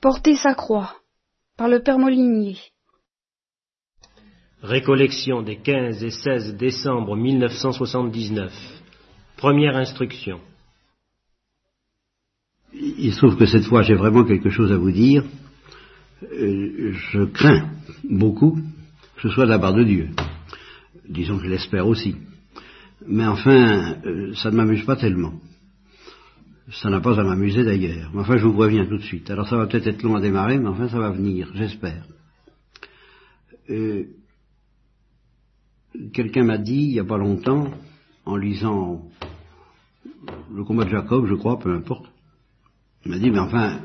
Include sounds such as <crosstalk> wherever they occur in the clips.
Porter sa croix par le Père Molinier. Récollection des 15 et 16 décembre 1979. Première instruction. Il se trouve que cette fois j'ai vraiment quelque chose à vous dire. Euh, je crains beaucoup que ce soit de la part de Dieu. Disons que je l'espère aussi. Mais enfin, euh, ça ne m'amuse pas tellement. Ça n'a pas à m'amuser d'ailleurs. Mais enfin, je vous préviens tout de suite. Alors ça va peut-être être long à démarrer, mais enfin, ça va venir, j'espère. Euh, Quelqu'un m'a dit, il n'y a pas longtemps, en lisant le combat de Jacob, je crois, peu importe, il m'a dit, mais enfin,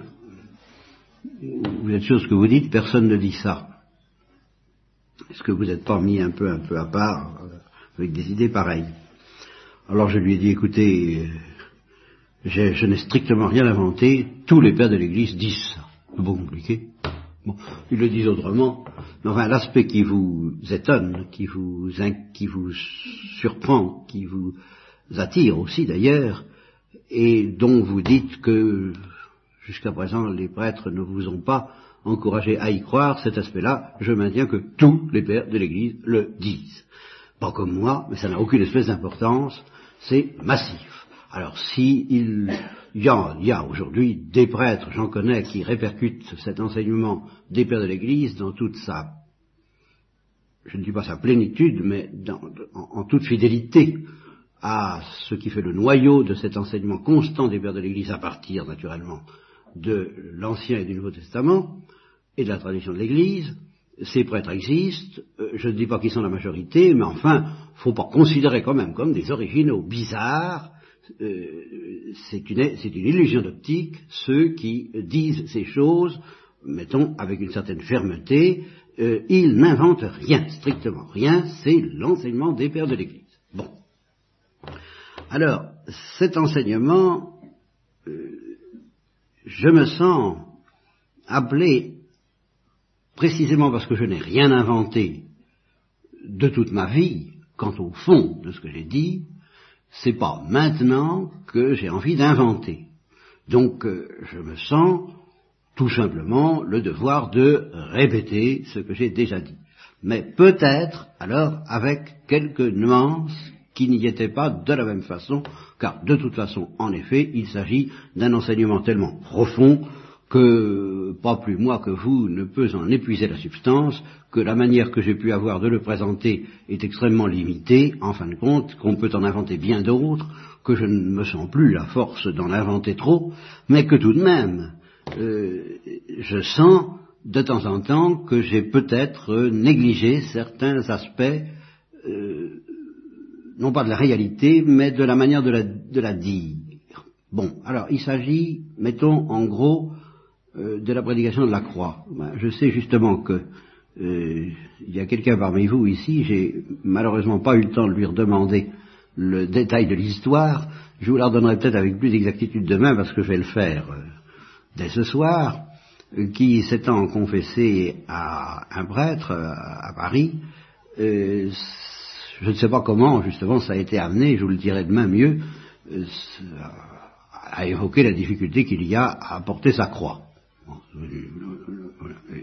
vous êtes sûr de ce que vous dites, personne ne dit ça. Est-ce que vous n'êtes pas mis un peu, un peu à part, avec des idées pareilles? Alors je lui ai dit, écoutez, je n'ai strictement rien inventé, tous les pères de l'Église disent ça. C'est pas compliqué. Bon, ils le disent autrement. Mais enfin, l'aspect qui vous étonne, qui vous, qui vous surprend, qui vous attire aussi d'ailleurs, et dont vous dites que jusqu'à présent les prêtres ne vous ont pas encouragé à y croire, cet aspect-là, je maintiens que tous les pères de l'Église le disent. Pas comme moi, mais ça n'a aucune espèce d'importance, c'est massif. Alors si il y a, aujourd'hui des prêtres, j'en connais, qui répercutent cet enseignement des pères de l'Église dans toute sa, je ne dis pas sa plénitude, mais en, toute fidélité à ce qui fait le noyau de cet enseignement constant des pères de l'Église à partir, naturellement, de l'Ancien et du Nouveau Testament et de la tradition de l'Église. Ces prêtres existent, euh, je ne dis pas qu'ils sont la majorité, mais enfin, faut pas considérer quand même comme des originaux bizarres euh, c'est une, illusion d'optique, ceux qui disent ces choses, mettons, avec une certaine fermeté, euh, ils n'inventent rien, strictement rien, c'est l'enseignement des pères de l'Église. Bon. Alors, cet enseignement, euh, je me sens appelé, précisément parce que je n'ai rien inventé de toute ma vie, quant au fond de ce que j'ai dit, c'est pas maintenant que j'ai envie d'inventer. Donc euh, je me sens tout simplement le devoir de répéter ce que j'ai déjà dit. Mais peut-être alors avec quelques nuances qui n'y étaient pas de la même façon, car de toute façon, en effet, il s'agit d'un enseignement tellement profond que pas plus moi que vous ne peut en épuiser la substance, que la manière que j'ai pu avoir de le présenter est extrêmement limitée, en fin de compte, qu'on peut en inventer bien d'autres, que je ne me sens plus la force d'en inventer trop, mais que tout de même, euh, je sens de temps en temps que j'ai peut-être négligé certains aspects, euh, non pas de la réalité, mais de la manière de la, de la dire. Bon, alors il s'agit, mettons en gros, euh, de la prédication de la croix. Ben, je sais justement que euh, il y a quelqu'un parmi vous ici, j'ai malheureusement pas eu le temps de lui redemander le détail de l'histoire. Je vous la redonnerai peut-être avec plus d'exactitude demain parce que je vais le faire euh, dès ce soir, qui s'étant confessé à un prêtre à Paris, je ne sais pas comment justement ça a été amené, je vous le dirai demain mieux, à évoquer la difficulté qu'il y a à porter sa croix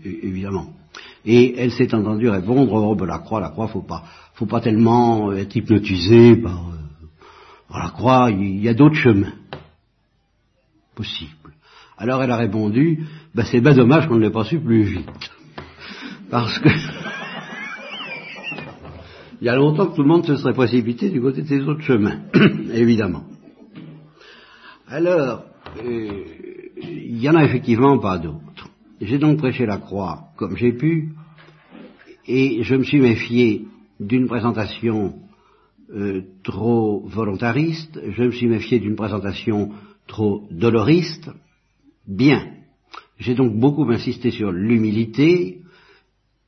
évidemment. Et elle s'est entendue répondre, oh, ben, la croix, la croix, faut pas, faut pas tellement être hypnotisé par, euh, la croix, il y a d'autres chemins possibles. Alors elle a répondu, ben, c'est bien dommage qu'on ne l'ait pas su plus vite. Parce que, <laughs> il y a longtemps que tout le monde se serait précipité du côté de ces autres chemins, <coughs> évidemment. Alors, euh, il y en a effectivement pas d'autres. J'ai donc prêché la croix comme j'ai pu, et je me suis méfié d'une présentation euh, trop volontariste, je me suis méfié d'une présentation trop doloriste. Bien. J'ai donc beaucoup insisté sur l'humilité,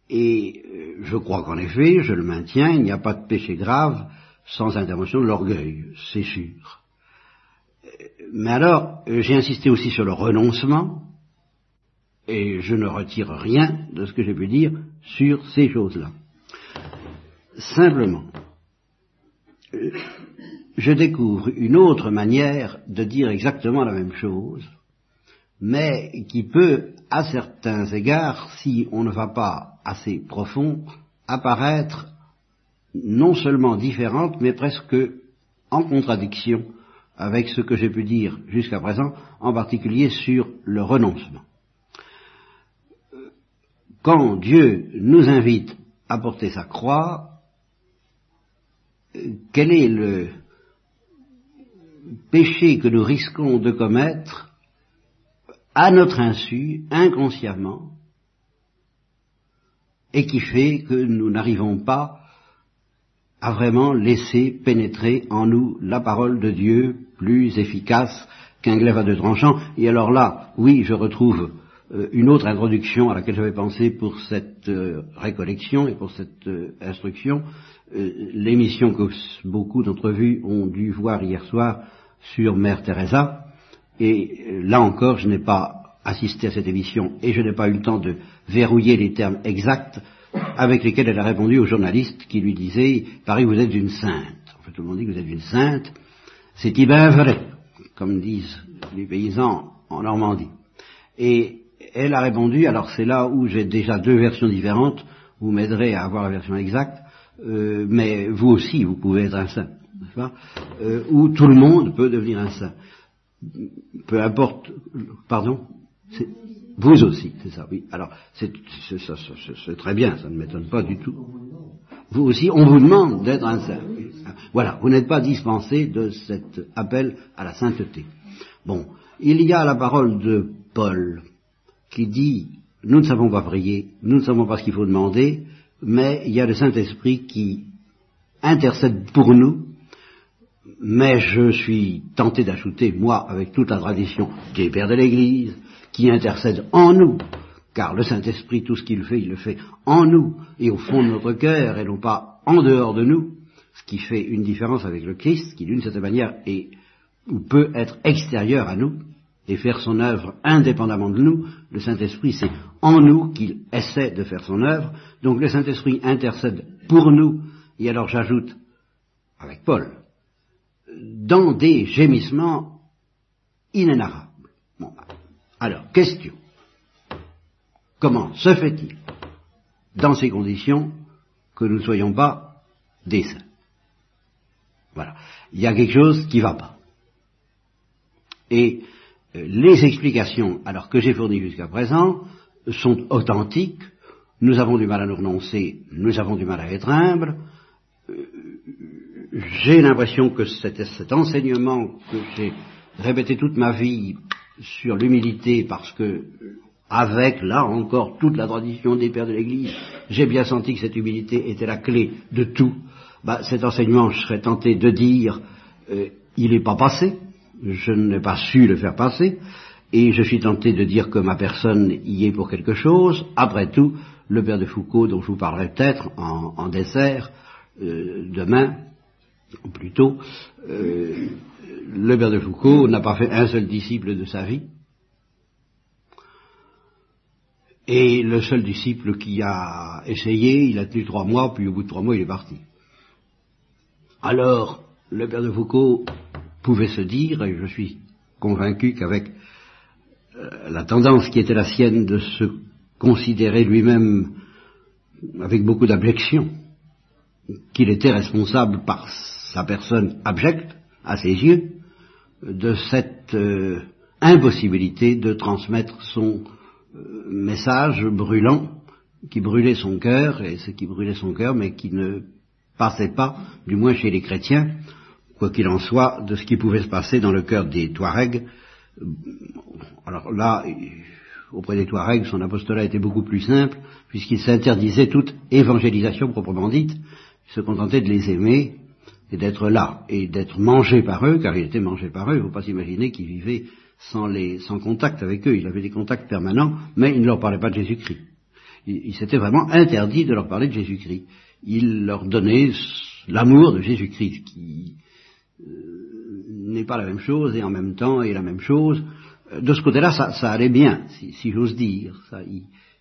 et euh, je crois qu'en effet, je le maintiens, il n'y a pas de péché grave sans intervention de l'orgueil, c'est sûr. Mais alors, euh, j'ai insisté aussi sur le renoncement, et je ne retire rien de ce que j'ai pu dire sur ces choses-là. Simplement, euh, je découvre une autre manière de dire exactement la même chose mais qui peut, à certains égards, si on ne va pas assez profond, apparaître non seulement différente, mais presque en contradiction avec ce que j'ai pu dire jusqu'à présent, en particulier sur le renoncement. Quand Dieu nous invite à porter sa croix, quel est le péché que nous risquons de commettre à notre insu, inconsciemment, et qui fait que nous n'arrivons pas à vraiment laisser pénétrer en nous la parole de Dieu plus efficace qu'un glaive à deux tranchants. Et alors là, oui, je retrouve euh, une autre introduction à laquelle j'avais pensé pour cette euh, récollection et pour cette euh, instruction, l'émission que beaucoup d'entre vous ont dû voir hier soir sur Mère Teresa. Et là encore, je n'ai pas assisté à cette émission et je n'ai pas eu le temps de verrouiller les termes exacts avec lesquels elle a répondu aux journalistes qui lui disaient Paris, vous êtes une sainte. En fait, tout le monde dit que vous êtes une sainte. C'est bien vrai, comme disent les paysans en Normandie. Et elle a répondu, alors c'est là où j'ai déjà deux versions différentes, vous m'aiderez à avoir la version exacte, euh, mais vous aussi, vous pouvez être un saint, n'est-ce pas euh, Où tout le monde peut devenir un saint. Peu importe, pardon Vous aussi, c'est ça, oui. Alors, c'est très bien, ça ne m'étonne pas du tout. Vous aussi, on vous demande d'être un saint. Voilà, vous n'êtes pas dispensé de cet appel à la sainteté. Bon, il y a la parole de Paul qui dit nous ne savons pas prier, nous ne savons pas ce qu'il faut demander, mais il y a le Saint-Esprit qui intercède pour nous, mais je suis tenté d'ajouter, moi, avec toute la tradition des pères de l'Église, qui intercède en nous, car le Saint-Esprit, tout ce qu'il fait, il le fait en nous, et au fond de notre cœur, et non pas en dehors de nous, ce qui fait une différence avec le Christ, qui d'une certaine manière est, ou peut être extérieur à nous, et faire son œuvre indépendamment de nous. Le Saint-Esprit, c'est en nous qu'il essaie de faire son œuvre. Donc le Saint-Esprit intercède pour nous, et alors j'ajoute, avec Paul, dans des gémissements inénarrables. Bon, alors, question. Comment se fait-il, dans ces conditions, que nous ne soyons pas des saints? Voilà. Il y a quelque chose qui ne va pas. Et les explications, alors que j'ai fournies jusqu'à présent, sont authentiques. Nous avons du mal à nous renoncer, nous avons du mal à être humbles. Euh, j'ai l'impression que cet, cet enseignement que j'ai répété toute ma vie sur l'humilité, parce que avec, là encore, toute la tradition des pères de l'Église, j'ai bien senti que cette humilité était la clé de tout. Bah, cet enseignement, je serais tenté de dire, euh, il n'est pas passé, je n'ai pas su le faire passer, et je suis tenté de dire que ma personne y est pour quelque chose. Après tout, le père de Foucault, dont je vous parlerai peut-être en, dessert, euh, demain, ou plutôt, euh, le père de Foucault n'a pas fait un seul disciple de sa vie. Et le seul disciple qui a essayé, il a tenu trois mois, puis au bout de trois mois, il est parti. Alors, le père de Foucault pouvait se dire, et je suis convaincu qu'avec euh, la tendance qui était la sienne de se considérer lui-même avec beaucoup d'abjection, qu'il était responsable par sa personne abjecte, à ses yeux, de cette euh, impossibilité de transmettre son euh, message brûlant, qui brûlait son cœur, et ce qui brûlait son cœur, mais qui ne passait pas, du moins chez les chrétiens, quoi qu'il en soit, de ce qui pouvait se passer dans le cœur des Touaregs. Alors là, auprès des Touaregs, son apostolat était beaucoup plus simple, puisqu'il s'interdisait toute évangélisation proprement dite, il se contentait de les aimer et d'être là, et d'être mangé par eux, car il était mangé par eux, il ne faut pas s'imaginer qu'il vivait sans, les, sans contact avec eux, il avait des contacts permanents, mais il ne leur parlait pas de Jésus-Christ. Il, s'était vraiment interdit de leur parler de Jésus-Christ. Il leur donnait l'amour de Jésus-Christ, qui, n'est pas la même chose et en même temps est la même chose. Euh, de ce côté-là, ça, allait bien, si, j'ose dire.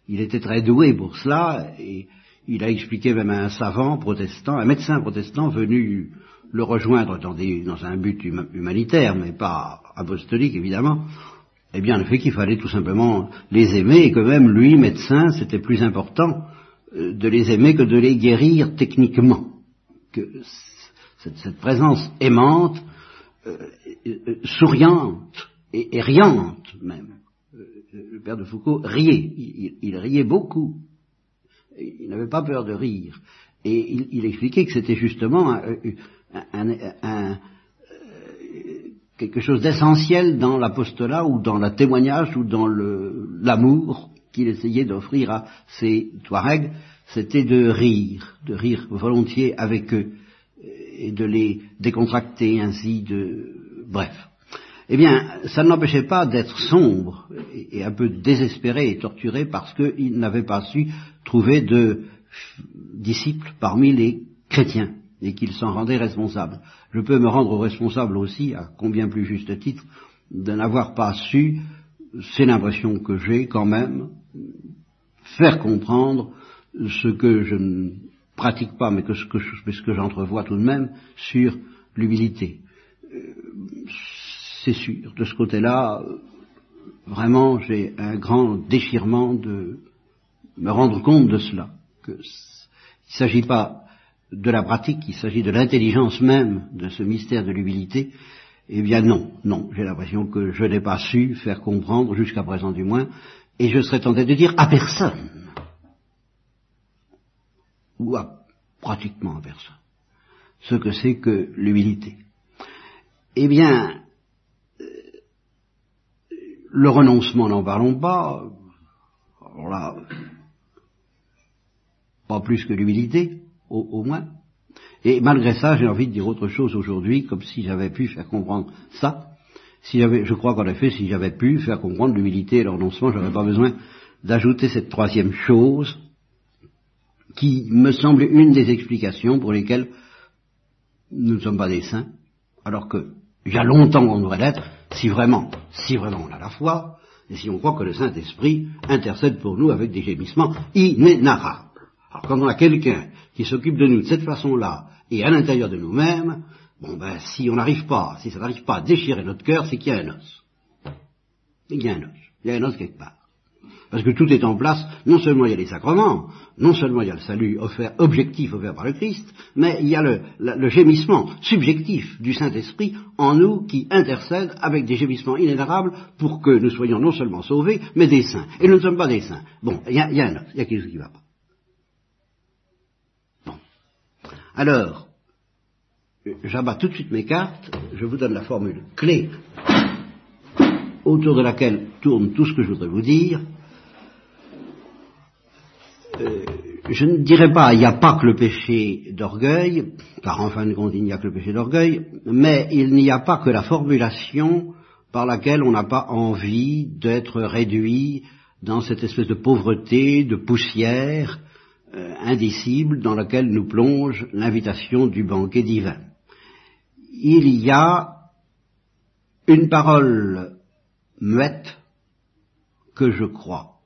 il, était très doué pour cela et il a expliqué même à un savant protestant, un médecin protestant venu le rejoindre dans, un but humanitaire, mais pas apostolique évidemment, Eh bien, le fait qu'il fallait tout simplement les aimer et que même lui, médecin, c'était plus important euh, de les aimer que de les guérir techniquement. Que cette, présence aimante, euh, euh, souriante et, riante même. le père de Foucault riait, il, riait beaucoup. Il n'avait pas peur de rire. Et il, expliquait que c'était justement un quelque chose d'essentiel dans l'apostolat ou dans le témoignage ou dans l'amour qu'il essayait d'offrir à ses Touaregs, c'était de rire, de rire volontiers avec eux et de les décontracter ainsi de bref. Eh bien, ça ne l'empêchait pas d'être sombre et un peu désespéré et torturé parce qu'il n'avait pas su trouver de disciples parmi les chrétiens et qu'il s'en rendait responsable. Je peux me rendre responsable aussi, à combien plus juste titre, de n'avoir pas su, c'est l'impression que j'ai quand même, faire comprendre ce que je pratique pas, mais que ce que, j'entrevois tout de même sur l'humilité. Euh, c'est sûr, de ce côté-là, vraiment, j'ai un grand déchirement de me rendre compte de cela. Que il ne s'agit pas de la pratique, il s'agit de l'intelligence même de ce mystère de l'humilité, eh bien non, non, j'ai l'impression que je n'ai pas su faire comprendre, jusqu'à présent du moins, et je serais tenté de dire à personne, ou à pratiquement à personne, ce que c'est que l'humilité. Eh bien, euh, le renoncement, n'en parlons pas, alors là, pas plus que l'humilité, au, moins. Et malgré ça, j'ai envie de dire autre chose aujourd'hui, comme si j'avais pu faire comprendre ça. Si j'avais, je crois qu'en effet, si j'avais pu faire comprendre l'humilité et l'ordonnement, j'aurais pas besoin d'ajouter cette troisième chose, qui me semble une des explications pour lesquelles nous ne sommes pas des saints, alors que il y a longtemps qu'on devrait l'être, si vraiment, si vraiment on a la foi, et si on croit que le Saint-Esprit intercède pour nous avec des gémissements inénarrables. Alors quand on a quelqu'un qui s'occupe de nous de cette façon-là, et à l'intérieur de nous-mêmes, bon ben si on n'arrive pas, si ça n'arrive pas à déchirer notre cœur, c'est qu'il y a un os. Il y a un os. Il y a un os quelque part. Parce que tout est en place, non seulement il y a les sacrements, non seulement il y a le salut offert, objectif offert par le Christ, mais il y a le, le gémissement subjectif du Saint-Esprit en nous qui intercède avec des gémissements inénarrables pour que nous soyons non seulement sauvés, mais des saints. Et nous ne sommes pas des saints. Bon, il y a, il y a un os, il y a quelque chose qui ne va pas. Alors, j'abats tout de suite mes cartes, je vous donne la formule clé autour de laquelle tourne tout ce que je voudrais vous dire. Euh, je ne dirais pas il n'y a pas que le péché d'orgueil, car en fin de compte il n'y a que le péché d'orgueil, mais il n'y a pas que la formulation par laquelle on n'a pas envie d'être réduit dans cette espèce de pauvreté, de poussière, euh, indicible dans laquelle nous plonge l'invitation du banquet divin. Il y a une parole muette que je crois,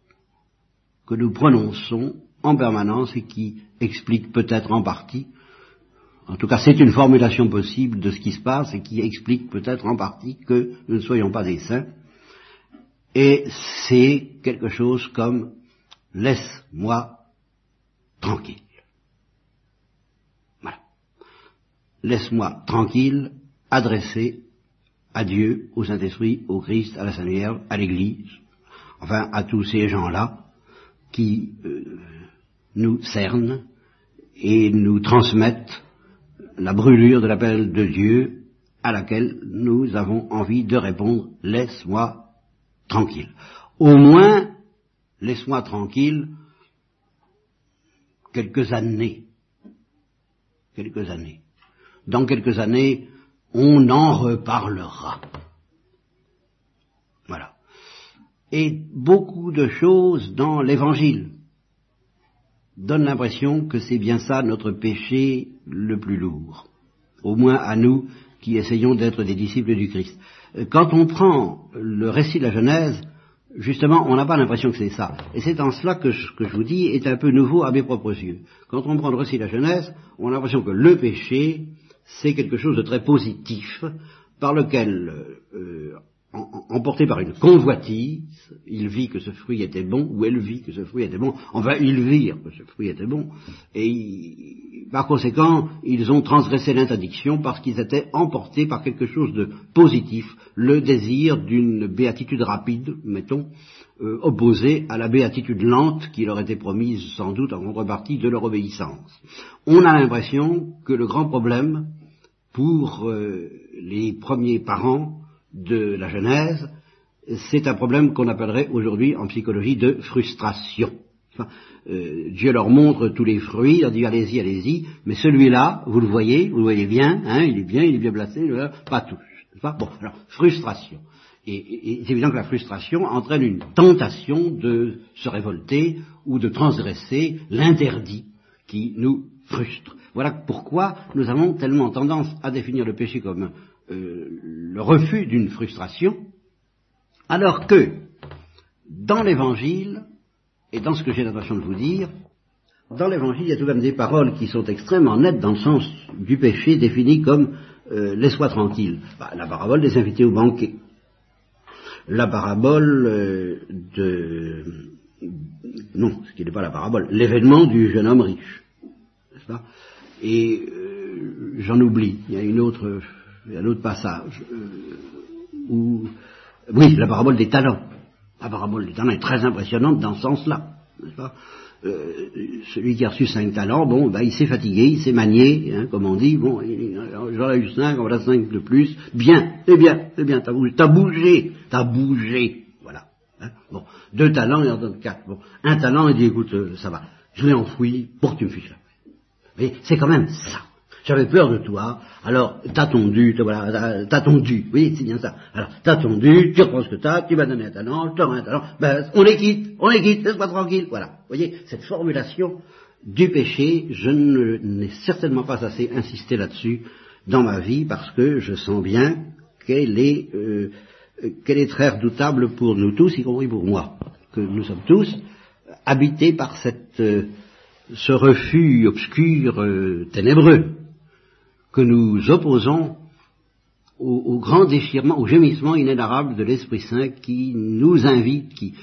que nous prononçons en permanence et qui explique peut-être en partie, en tout cas c'est une formulation possible de ce qui se passe et qui explique peut-être en partie que nous ne soyons pas des saints, et c'est quelque chose comme laisse-moi tranquille. Voilà. Laisse-moi tranquille, adresser à Dieu, au Saint-Esprit, au Christ, à la Sainte Vierge, à l'Église, enfin à tous ces gens-là qui euh, nous cernent et nous transmettent la brûlure de l'appel de Dieu à laquelle nous avons envie de répondre laisse-moi tranquille. Au moins, laisse-moi tranquille quelques années. Quelques années. Dans quelques années, on en reparlera. Voilà. Et beaucoup de choses dans l'Évangile donnent l'impression que c'est bien ça notre péché le plus lourd. Au moins à nous qui essayons d'être des disciples du Christ. Quand on prend le récit de la Genèse, justement, on n'a pas l'impression que c'est ça. Et c'est en cela que ce que je vous dis est un peu nouveau à mes propres yeux. Quand on prend le récit de la Genèse, on a l'impression que le péché, c'est quelque chose de très positif, par lequel, euh, emporté par une convoitise, il vit que ce fruit était bon, ou elle vit que ce fruit était bon, enfin ils virent que ce fruit était bon, et par conséquent ils ont transgressé l'interdiction parce qu'ils étaient emportés par quelque chose de positif, le désir d'une béatitude rapide, mettons, euh, à la béatitude lente qui leur était promise sans doute en contrepartie de leur obéissance. On a l'impression que le grand problème pour euh, les premiers parents de la Genèse, c'est un problème qu'on appellerait aujourd'hui en psychologie de frustration. Euh, Dieu leur montre tous les fruits, leur dit allez-y, allez-y, mais celui-là, vous le voyez, vous le voyez bien, hein, il est bien, il est bien placé, pas tous. Bon, alors, frustration. Et, c'est évident que la frustration entraîne une tentation de se révolter ou de transgresser l'interdit qui nous frustre. Voilà pourquoi nous avons tellement tendance à définir le péché comme euh, le refus d'une frustration, alors que dans l'Évangile, et dans ce que j'ai l'intention de vous dire, dans l'Évangile, il y a tout de même des paroles qui sont extrêmement nettes dans le sens du péché défini comme euh, laisse-moi tranquille. Bah, la parabole des invités au banquet. La parabole euh, de... Non, ce qui n'est pas la parabole, l'événement du jeune homme riche. Et j'en oublie. Il y a une autre un autre passage euh, où, oui, la parabole des talents. La parabole des talents est très impressionnante dans ce sens-là, euh, celui qui a reçu cinq talents, bon, ben, il s'est fatigué, il s'est manié, hein, comme on dit, bon, j'en ai eu cinq, on a cinq de plus, bien, c'est bien, c'est bien, t'as bougé, t'as bougé, t'as bougé, voilà. Hein, bon, deux talents, il en donne quatre. Bon, un talent, il dit, écoute, euh, ça va, je l'ai enfoui pour que tu me fiches la paix. c'est quand même ça. J'avais peur de toi, alors t'as tondu, voilà, t'as tondu, oui, c'est bien ça. Alors t'as tondu, tu reprends ce que t'as, tu vas donner un talent, je te rends un talent, ben on les quitte, on les quitte, laisse-moi tranquille, voilà. Vous voyez, cette formulation du péché, je n'ai certainement pas assez insisté là-dessus dans ma vie parce que je sens bien qu'elle est, euh, qu'elle est très redoutable pour nous tous, y compris pour moi, que nous sommes tous habités par cette, euh, ce refus obscur, euh, ténébreux que nous opposons au, grand déchirement, au gémissement inénarrable de l'Esprit Saint qui nous invite, qui,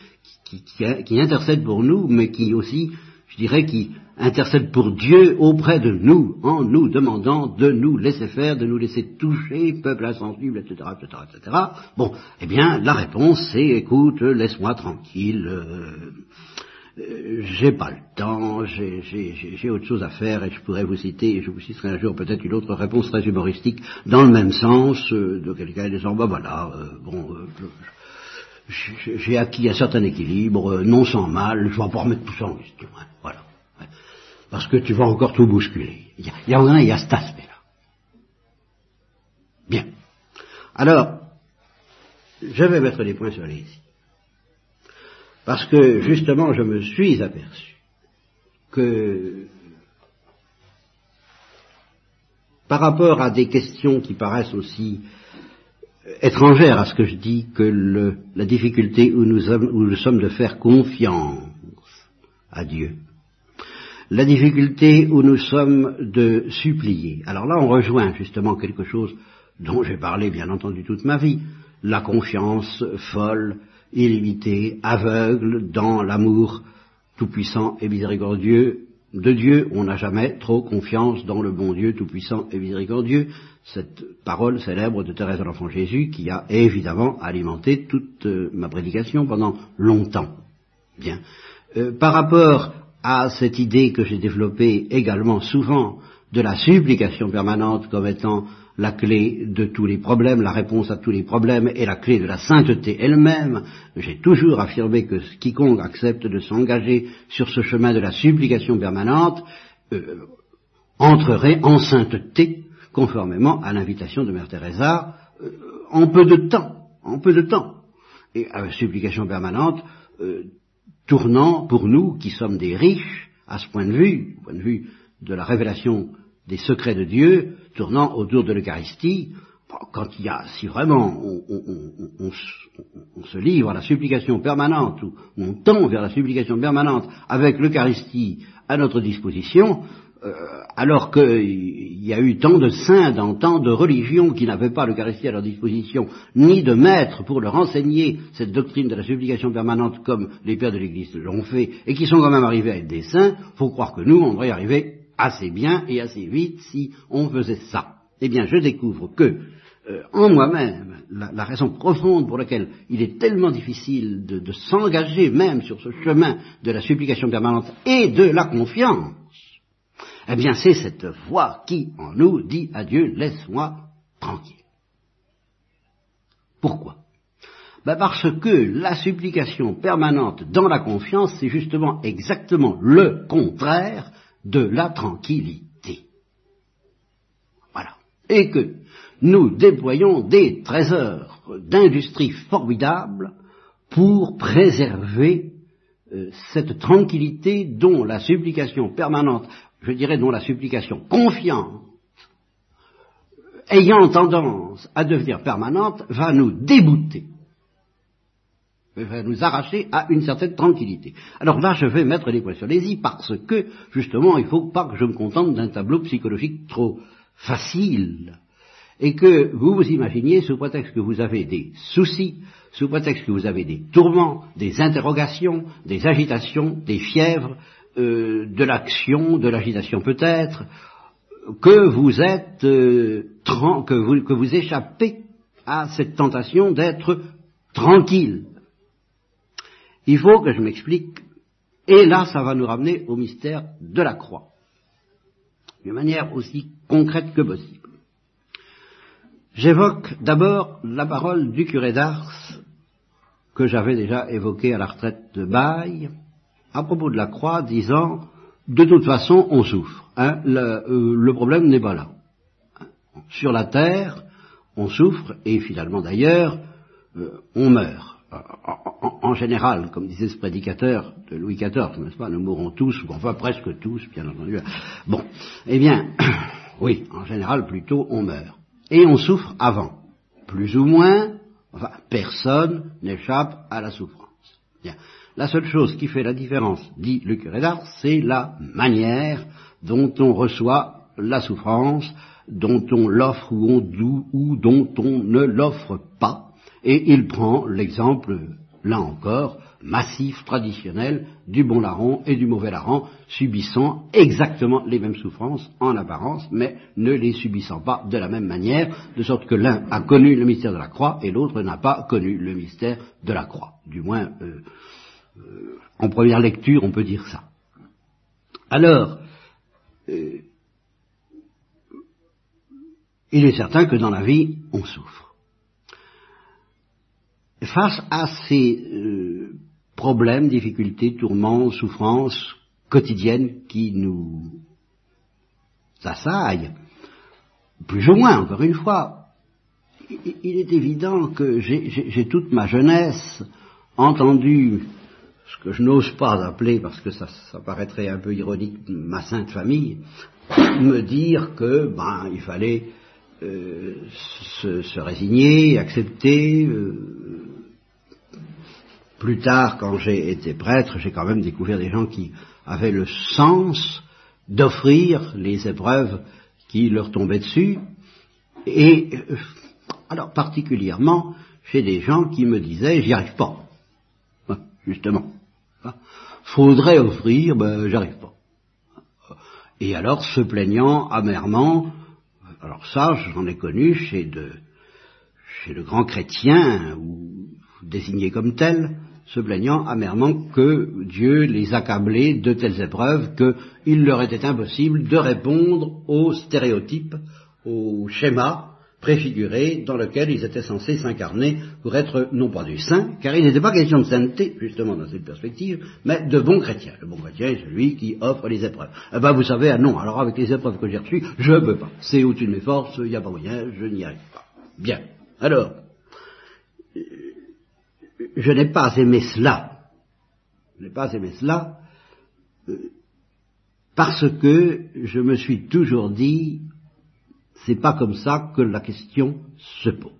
qui, intercède pour nous, mais qui aussi, je dirais, qui intercède pour Dieu auprès de nous, en nous demandant de nous laisser faire, de nous laisser toucher, peuple insensible, etc., etc., etc. Bon, eh bien, la réponse c'est, écoute, laisse-moi tranquille, euh, j'ai pas le temps, j'ai autre chose à faire et je pourrais vous citer, et je vous citerai un jour peut-être une autre réponse très humoristique dans le même sens euh, de quelqu'un disant bah voilà, euh, bon, j'ai acquis un certain équilibre, non sans mal, je vais pas remettre tout ça en question, hein, voilà. Parce que tu vas encore tout bousculer. Il y a, il y a, il y a cet aspect-là. Bien. Alors, je vais mettre les points sur les ici. Parce que justement, je me suis aperçu que par rapport à des questions qui paraissent aussi étrangères à ce que je dis, que la difficulté où nous, où nous sommes de faire confiance à Dieu, la difficulté où nous sommes de supplier. Alors là, on rejoint justement quelque chose dont j'ai parlé bien entendu toute ma vie, la confiance folle illimité, aveugle dans l'amour tout-puissant et miséricordieux de Dieu. On n'a jamais trop confiance dans le bon Dieu tout-puissant et miséricordieux. Cette parole célèbre de Thérèse de l'Enfant Jésus qui a évidemment alimenté toute euh, ma prédication pendant longtemps. Bien. Euh, par rapport à cette idée que j'ai développée également souvent de la supplication permanente comme étant la clé de tous les problèmes, la réponse à tous les problèmes et la clé de la sainteté elle-même. J'ai toujours affirmé que quiconque accepte de s'engager sur ce chemin de la supplication permanente euh, entrerait en sainteté, conformément à l'invitation de Mère Teresa, euh, en peu de temps, en peu de temps. Et à la supplication permanente, euh, tournant pour nous qui sommes des riches, à ce point de vue, point de vue de la révélation des secrets de Dieu, tournant autour de l'Eucharistie, quand il y a, si vraiment on, se livre à la supplication permanente, ou on tend vers la supplication permanente avec l'Eucharistie à notre disposition, euh, alors qu'il y a eu tant de saints dans tant de religions qui n'avaient pas l'Eucharistie à leur disposition, ni de maîtres pour leur enseigner cette doctrine de la supplication permanente comme les pères de l'Église l'ont fait, et qui sont quand même arrivés à être des saints, faut croire que nous, on devrait y arriver assez bien et assez vite si on faisait ça. Eh bien, je découvre que, euh, en moi-même, la, raison profonde pour laquelle il est tellement difficile de, de s'engager même sur ce chemin de la supplication permanente et de la confiance, eh bien, c'est cette voix qui, en nous, dit à Dieu, laisse-moi tranquille. Pourquoi? Ben Parce que la supplication permanente dans la confiance, c'est justement exactement le contraire de la tranquillité. Voilà. Et que nous déployons des trésors d'industrie formidables pour préserver euh, cette tranquillité dont la supplication permanente je dirais, dont la supplication confiante, ayant tendance à devenir permanente, va nous débouter, va nous arracher à une certaine tranquillité. Alors là, je vais mettre les points sur les parce que, justement, il ne faut pas que je me contente d'un tableau psychologique trop facile et que vous vous imaginiez, sous prétexte que vous avez des soucis, sous prétexte que vous avez des tourments, des interrogations, des agitations, des fièvres, euh, de l'action, de l'agitation peut-être, que vous êtes euh, que, vous, que vous échappez à cette tentation d'être tranquille. Il faut que je m'explique, et là ça va nous ramener au mystère de la croix, d'une manière aussi concrète que possible. J'évoque d'abord la parole du curé d'Ars que j'avais déjà évoquée à la retraite de Baye, à propos de la croix, disant de toute façon, on souffre. Hein, euh, le, problème n'est pas là. Sur la terre, on souffre, et finalement d'ailleurs, euh, on meurt. En, général, comme disait ce prédicateur de Louis XIV, n'est-ce pas, nous mourrons tous, ou enfin presque tous, bien entendu. Bon, eh bien, <coughs> oui, en général, plutôt, on meurt. Et on souffre avant. Plus ou moins, enfin, personne n'échappe à la souffrance. La seule chose qui fait la différence, dit le curé d'Ars, c'est la manière dont on reçoit la souffrance, dont on l'offre ou, ou, dont on ne l'offre pas. Et il prend l'exemple, là encore, massif, traditionnel, du bon larron et du mauvais larron, subissant exactement les mêmes souffrances en apparence, mais ne les subissant pas de la même manière, de sorte que l'un a connu le mystère de la croix et l'autre n'a pas connu le mystère de la croix. Du moins, euh, euh, en première lecture, on peut dire ça. Alors, euh, il est certain que dans la vie, on souffre. Face à ces euh, problèmes, difficultés, tourments, souffrances quotidiennes qui nous assaillent, plus ou moins, encore une fois, il est évident que j'ai toute ma jeunesse entendu ce que je n'ose pas appeler, parce que ça, paraîtrait un peu ironique, ma sainte famille, <coughs> me dire que ben il fallait euh, se, résigner, accepter. Euh, plus tard, quand j'ai été prêtre, j'ai quand même découvert des gens qui avaient le sens d'offrir les épreuves qui leur tombaient dessus, et euh, alors particulièrement chez des gens qui me disaient j'y arrive pas, justement. Faudrait offrir, ben j'arrive pas. Et alors se plaignant amèrement, alors ça j'en ai connu chez de, chez de grands chrétiens, ou désignés comme tels, se plaignant amèrement que Dieu les accablait de telles épreuves qu'il leur était impossible de répondre aux stéréotypes, aux schémas préfiguré dans lequel ils étaient censés s'incarner pour être non pas du saint, car il n'était pas question de sainteté, justement dans cette perspective, mais de bon chrétien. Le bon chrétien est celui qui offre les épreuves. Eh ben vous savez, ah non, alors avec les épreuves que j'ai reçues, je ne peux pas. C'est au-dessus de mes forces, il n'y a pas moyen, je n'y arrive pas. Bien. Alors, je n'ai pas aimé cela. Je n'ai pas aimé cela euh, parce que je me suis toujours dit, c'est pas comme ça que la question se pose.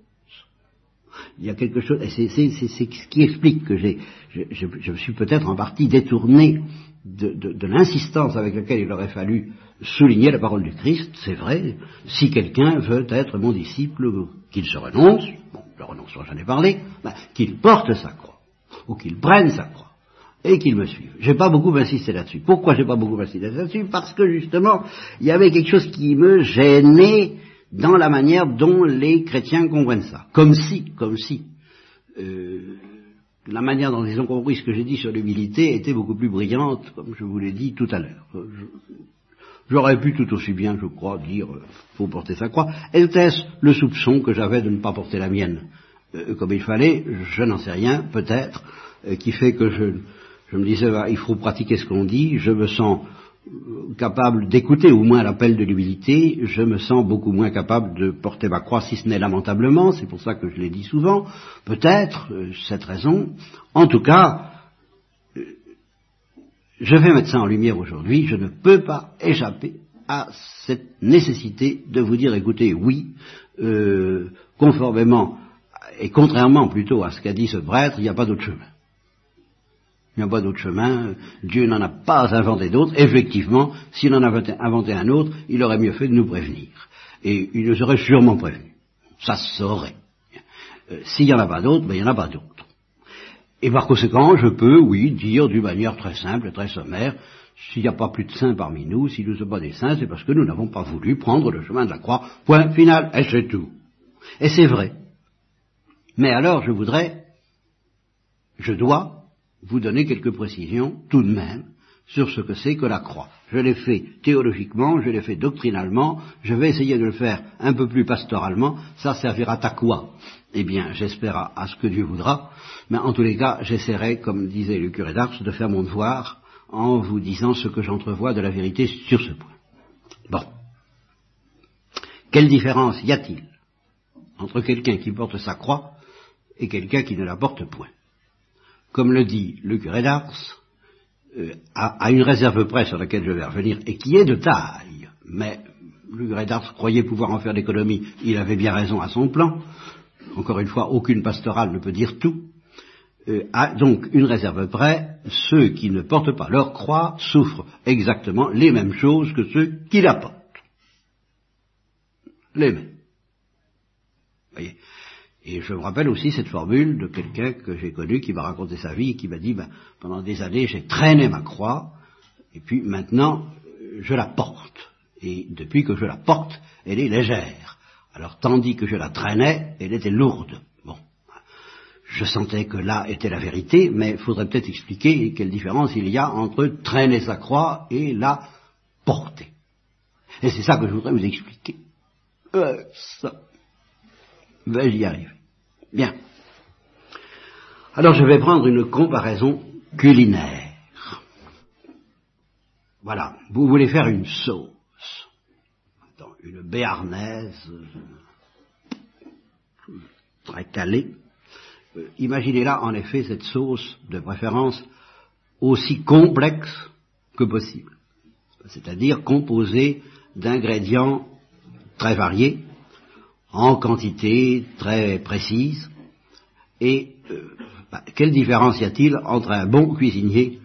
Il y a quelque chose, et c'est ce qui explique que j'ai, je, me suis peut-être en partie détourné de, de l'insistance avec laquelle il aurait fallu souligner la parole du Christ. C'est vrai, si quelqu'un veut être mon disciple, qu'il se renonce, bon, le renoncement j'en ai parlé, ben, qu'il porte sa croix, ou qu'il prenne sa croix et qu'il me suive. J'ai pas beaucoup insisté là-dessus. Pourquoi j'ai pas beaucoup insisté là-dessus? Parce que justement, il y avait quelque chose qui me gênait dans la manière dont les chrétiens comprennent ça. Comme si, comme si, euh, la manière dont ils ont compris ce que j'ai dit sur l'humilité était beaucoup plus brillante, comme je vous l'ai dit tout à l'heure. J'aurais pu tout aussi bien, je crois, dire euh, faut porter sa croix. Était-ce le soupçon que j'avais de ne pas porter la mienne euh, comme il fallait Je n'en sais rien, peut-être, euh, qui fait que je, je me disais bah, il faut pratiquer ce qu'on dit. Je me sens capable d'écouter au moins l'appel de l'humilité, je me sens beaucoup moins capable de porter ma croix, si ce n'est lamentablement, c'est pour ça que je l'ai dit souvent, peut-être, euh, cette raison. En tout cas, euh, je vais mettre ça en lumière aujourd'hui, je ne peux pas échapper à cette nécessité de vous dire, écoutez, oui, euh, conformément et contrairement plutôt à ce qu'a dit ce prêtre, il n'y a pas d'autre chemin. Il n'y a pas d'autre chemin. Dieu n'en a pas inventé d'autre. Effectivement, s'il en avait inventé un autre, il aurait mieux fait de nous prévenir. Et il nous aurait sûrement prévenu. Ça se saurait. Euh, s'il n'y en a pas d'autre, ben, il n'y en a pas d'autre. Et par conséquent, je peux, oui, dire d'une manière très simple, très sommaire, s'il n'y a pas plus de saints parmi nous, s'il nous sommes pas des saints, c'est parce que nous n'avons pas voulu prendre le chemin de la croix. Point final, et c'est tout. Et c'est vrai. Mais alors, je voudrais, je dois vous donner quelques précisions tout de même sur ce que c'est que la croix. Je l'ai fait théologiquement, je l'ai fait doctrinalement, je vais essayer de le faire un peu plus pastoralement, ça servira à quoi? Eh bien, j'espère à, ce que Dieu voudra, mais en tous les cas, j'essaierai, comme disait le curé d'Ars, de faire mon devoir en vous disant ce que j'entrevois de la vérité sur ce point. Bon. Quelle différence y a-t-il entre quelqu'un qui porte sa croix et quelqu'un qui ne la porte point? Comme le dit le curé d'Ars, euh, à, une réserve près sur laquelle je vais revenir, et qui est de taille, mais le curé d'Ars croyait pouvoir en faire l'économie, il avait bien raison à son plan, encore une fois, aucune pastorale ne peut dire tout, euh, donc une réserve près, ceux qui ne portent pas leur croix souffrent exactement les mêmes choses que ceux qui la portent. Les mêmes. Voyez? Et je me rappelle aussi cette formule de quelqu'un que j'ai connu qui m'a raconté sa vie et qui m'a dit, ben, pendant des années j'ai traîné ma croix, et puis maintenant je la porte. Et depuis que je la porte, elle est légère. Alors tandis que je la traînais, elle était lourde. Bon. Je sentais que là était la vérité, mais il faudrait peut-être expliquer quelle différence il y a entre traîner sa croix et la porter. Et c'est ça que je voudrais vous expliquer. Euh, ça. Ben, j'y arrive. Bien. Alors je vais prendre une comparaison culinaire. Voilà, vous voulez faire une sauce, une béarnaise très calée. Euh, imaginez-là en effet cette sauce de préférence aussi complexe que possible, c'est-à-dire composée d'ingrédients très variés, en quantité très précise. Et euh, bah, quelle différence y a-t-il entre un bon cuisinier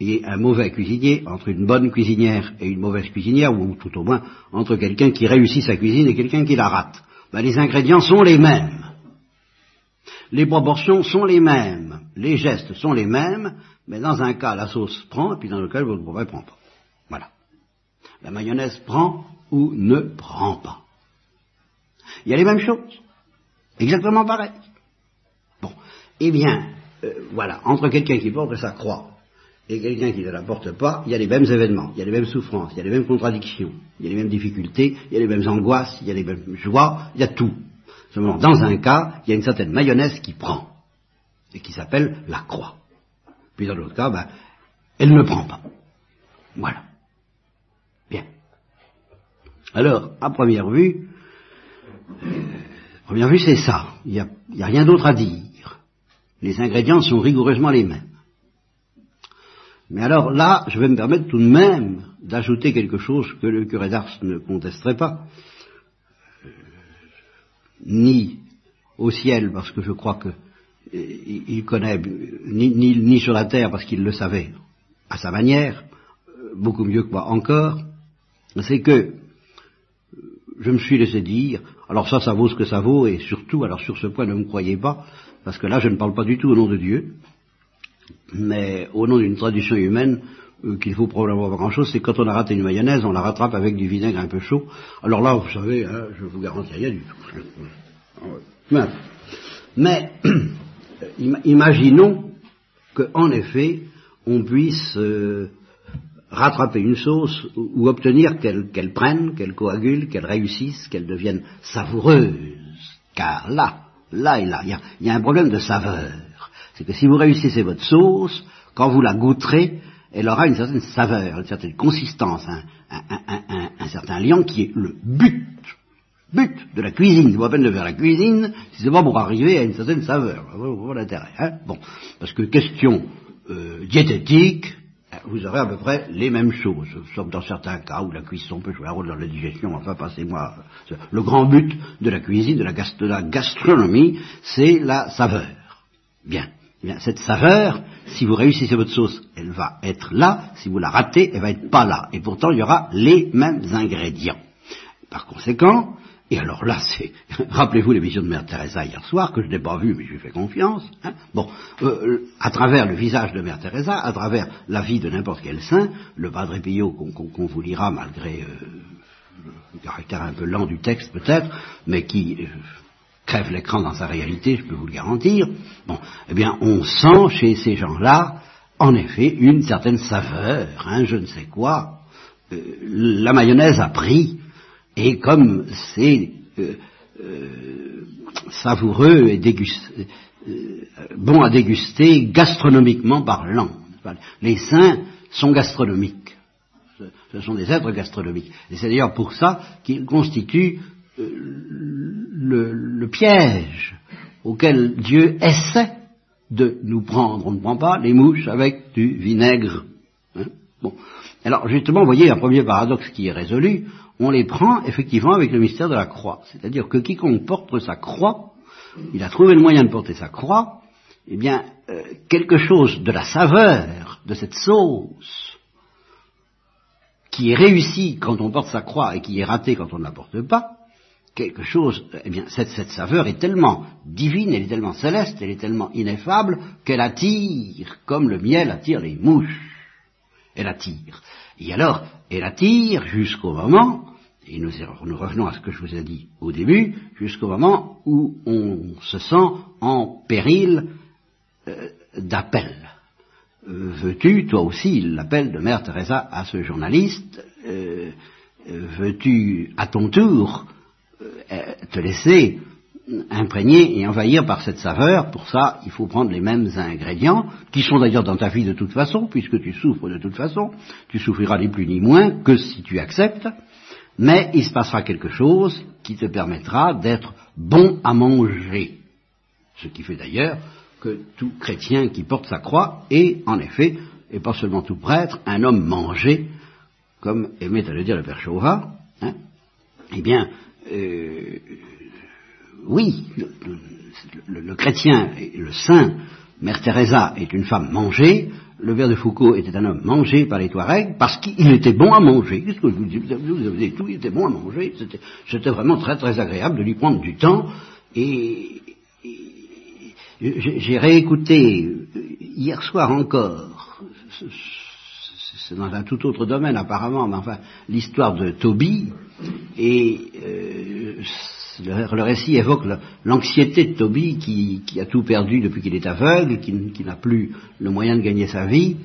et un mauvais cuisinier, entre une bonne cuisinière et une mauvaise cuisinière, ou tout au moins entre quelqu'un qui réussit sa cuisine et quelqu'un qui la rate bah, Les ingrédients sont les mêmes. Les proportions sont les mêmes. Les gestes sont les mêmes, mais dans un cas, la sauce prend, et puis dans le cas, votre ne prend pas. Voilà. La mayonnaise prend ou ne prend pas. Il y a les mêmes choses. Exactement pareil. Bon. Eh bien, euh, voilà, entre quelqu'un qui porte sa croix et quelqu'un qui ne la porte pas, il y a les mêmes événements, il y a les mêmes souffrances, il y a les mêmes contradictions, il y a les mêmes difficultés, il y a les mêmes angoisses, il y a les mêmes joies, il y a tout. Seulement, dans un cas, il y a une certaine mayonnaise qui prend, et qui s'appelle la croix. Puis dans l'autre cas, ben, elle ne prend pas. Voilà. Bien. Alors, à première vue, Première vue, c'est ça. Il n'y a, rien d'autre à dire. Les ingrédients sont rigoureusement les mêmes. Mais alors là, je vais me permettre tout de même d'ajouter quelque chose que le curé d'Ars ne contesterait pas, euh, ni au ciel parce que je crois que il connaît ni, ni, sur la terre parce qu'il le savait à sa manière, beaucoup mieux que moi encore, c'est que je me suis laissé dire, alors ça, ça vaut ce que ça vaut, et surtout, alors sur ce point, ne me croyez pas, parce que là, je ne parle pas du tout au nom de Dieu, mais au nom d'une tradition humaine, euh, qu'il faut probablement pas grand-chose, c'est quand on a raté une mayonnaise, on la rattrape avec du vinaigre un peu chaud. Alors là, vous savez, hein, je vous garantis rien du tout. Mais, <clears throat> imaginons qu'en effet, on puisse euh, rattraper une sauce ou, obtenir qu'elle prenne, qu'elle coagule, qu'elle réussisse, qu'elle devienne savoureuse. Car là, là et là, il y a, un problème de saveur. C'est que si vous réussissez votre sauce, quand vous la goûterez, elle aura une certaine saveur, une certaine consistance, un, certain liant qui est le but, but de la cuisine. C'est pas peine de faire la cuisine si c'est pas pour arriver à une certaine saveur. Voilà l'intérêt. Hein bon, parce que question euh, diététique, vous aurez à peu près les mêmes choses, sauf dans certains cas où la cuisson peut jouer un rôle dans la digestion. Enfin, passez-moi. Le grand but de la cuisine, de la, gastronomie, c'est la saveur. Bien. Bien. Cette saveur, si vous réussissez votre sauce, elle va être là. Si vous la ratez, elle va être pas là. Et pourtant, il y aura les mêmes ingrédients. Par conséquent, et alors là, c'est, <laughs> rappelez-vous l'émission de Mère Teresa hier soir, que je n'ai pas vue, mais je lui fais confiance. Hein. bon, euh, à travers le visage de Mère Teresa, à travers la vie de n'importe quel saint, le Padre Pio qu'on vous lira malgré euh, le caractère un peu lent du texte peut-être, mais qui euh, crève l'écran dans sa réalité, je peux vous le garantir. Bon, eh bien, on sent chez ces gens-là, en effet, une certaine saveur, hein, je ne sais quoi. la mayonnaise a pris et comme c'est euh, euh, savoureux et euh, bon à déguster gastronomiquement parlant. Les saints sont gastronomiques. Ce sont des êtres gastronomiques. Et c'est d'ailleurs pour ça qu'ils constituent le, piège auquel Dieu essaie de nous prendre. On ne prend pas les mouches avec du vinaigre. Hein. bon. Alors justement, vous voyez un premier paradoxe qui est résolu on les prend effectivement avec le mystère de la croix. C'est-à-dire que quiconque porte sa croix, il a trouvé le moyen de porter sa croix, eh bien, euh, quelque chose de la saveur de cette sauce qui est réussie quand on porte sa croix et qui est ratée quand on ne la porte pas, quelque chose, eh bien, cette, saveur est tellement divine, elle est tellement céleste, elle est tellement ineffable qu'elle attire, comme le miel attire les mouches. Elle attire. Et alors, elle attire jusqu'au moment et nous, revenons à ce que je vous ai dit au début, jusqu'au moment où on se sent en péril euh, d'appel. Euh, veux-tu, toi aussi, l'appel de Mère Teresa à ce journaliste, euh, veux-tu à ton tour te laisser imprégner et envahir par cette saveur. Pour ça, il faut prendre les mêmes ingrédients, qui sont d'ailleurs dans ta vie de toute façon, puisque tu souffres de toute façon. Tu souffriras ni plus ni moins que si tu acceptes mais il se passera quelque chose qui te permettra d'être bon à manger. Ce qui fait d'ailleurs que tout chrétien qui porte sa croix est, en effet, et pas seulement tout prêtre, un homme mangé, comme aimait à le dire le Père Chauvat. Hein. eh bien, euh, oui, le, chrétien, le saint, Mère Teresa est une femme mangée, le ver de Foucault était un homme mangé par les Touaregs parce qu'il était bon à manger. Qu'est-ce que je vous dis? Vous avez tout, il était bon à manger. C'était vraiment très très agréable de lui prendre du temps. Et, j'ai réécouté hier soir encore, c'est dans un tout autre domaine apparemment, mais enfin l'histoire de Toby et euh, le, récit évoque l'anxiété de Toby qui, a tout perdu depuis qu'il est aveugle, qui, n'a plus le moyen de gagner sa vie,